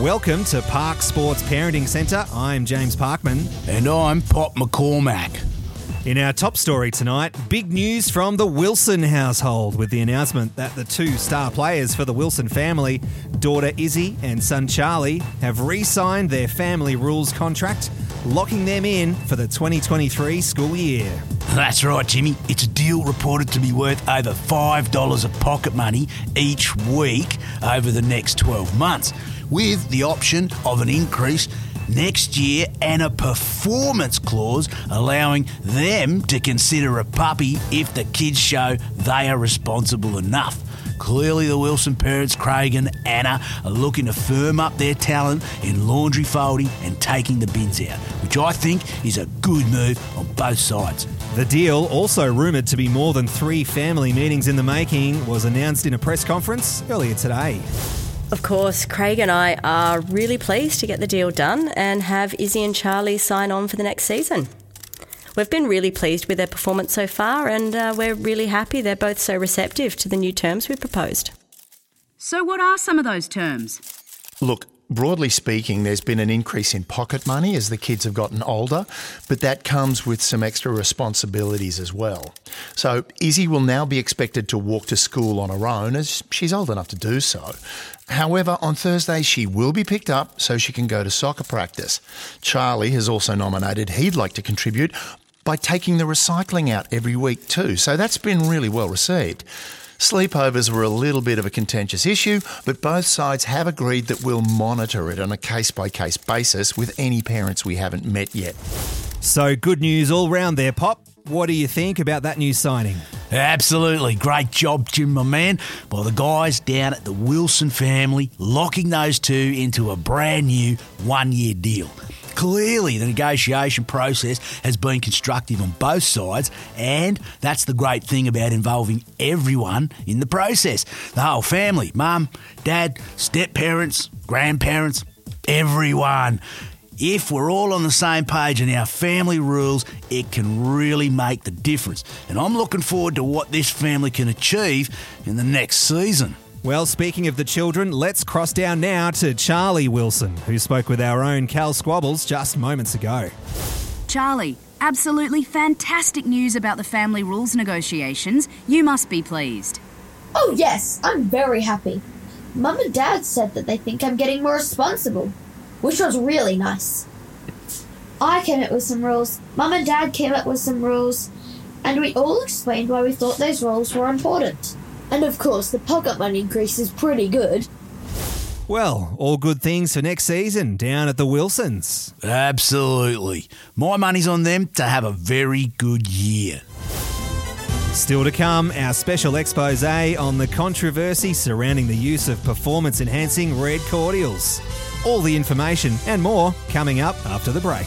Welcome to Park Sports Parenting Centre. I'm James Parkman. And I'm Pop McCormack. In our top story tonight, big news from the Wilson household with the announcement that the two star players for the Wilson family, daughter Izzy and son Charlie, have re signed their family rules contract, locking them in for the 2023 school year. That's right, Jimmy. It's a deal reported to be worth over $5 of pocket money each week over the next 12 months, with the option of an increase next year and a performance clause allowing them to consider a puppy if the kids show they are responsible enough. Clearly, the Wilson parents, Craig and Anna, are looking to firm up their talent in laundry folding and taking the bins out, which I think is a good move on both sides. The deal, also rumoured to be more than three family meetings in the making, was announced in a press conference earlier today. Of course, Craig and I are really pleased to get the deal done and have Izzy and Charlie sign on for the next season. We've been really pleased with their performance so far, and uh, we're really happy they're both so receptive to the new terms we proposed. So, what are some of those terms? Look, broadly speaking, there's been an increase in pocket money as the kids have gotten older, but that comes with some extra responsibilities as well. So, Izzy will now be expected to walk to school on her own as she's old enough to do so. However, on Thursday, she will be picked up so she can go to soccer practice. Charlie has also nominated he'd like to contribute by taking the recycling out every week too, so that's been really well received. Sleepovers were a little bit of a contentious issue, but both sides have agreed that we'll monitor it on a case by case basis with any parents we haven't met yet. So, good news all round there, Pop. What do you think about that new signing? Absolutely. Great job, Jim, my man, by the guys down at the Wilson family, locking those two into a brand new one year deal. Clearly, the negotiation process has been constructive on both sides, and that's the great thing about involving everyone in the process the whole family mum, dad, step parents, grandparents, everyone. If we're all on the same page in our family rules, it can really make the difference. And I'm looking forward to what this family can achieve in the next season. Well, speaking of the children, let's cross down now to Charlie Wilson, who spoke with our own Cal Squabbles just moments ago. Charlie, absolutely fantastic news about the family rules negotiations. You must be pleased. Oh, yes, I'm very happy. Mum and Dad said that they think I'm getting more responsible, which was really nice. I came up with some rules, Mum and Dad came up with some rules, and we all explained why we thought those rules were important. And of course, the pocket money increase is pretty good. Well, all good things for next season down at the Wilsons. Absolutely. My money's on them to have a very good year. Still to come, our special expose on the controversy surrounding the use of performance enhancing red cordials. All the information and more coming up after the break.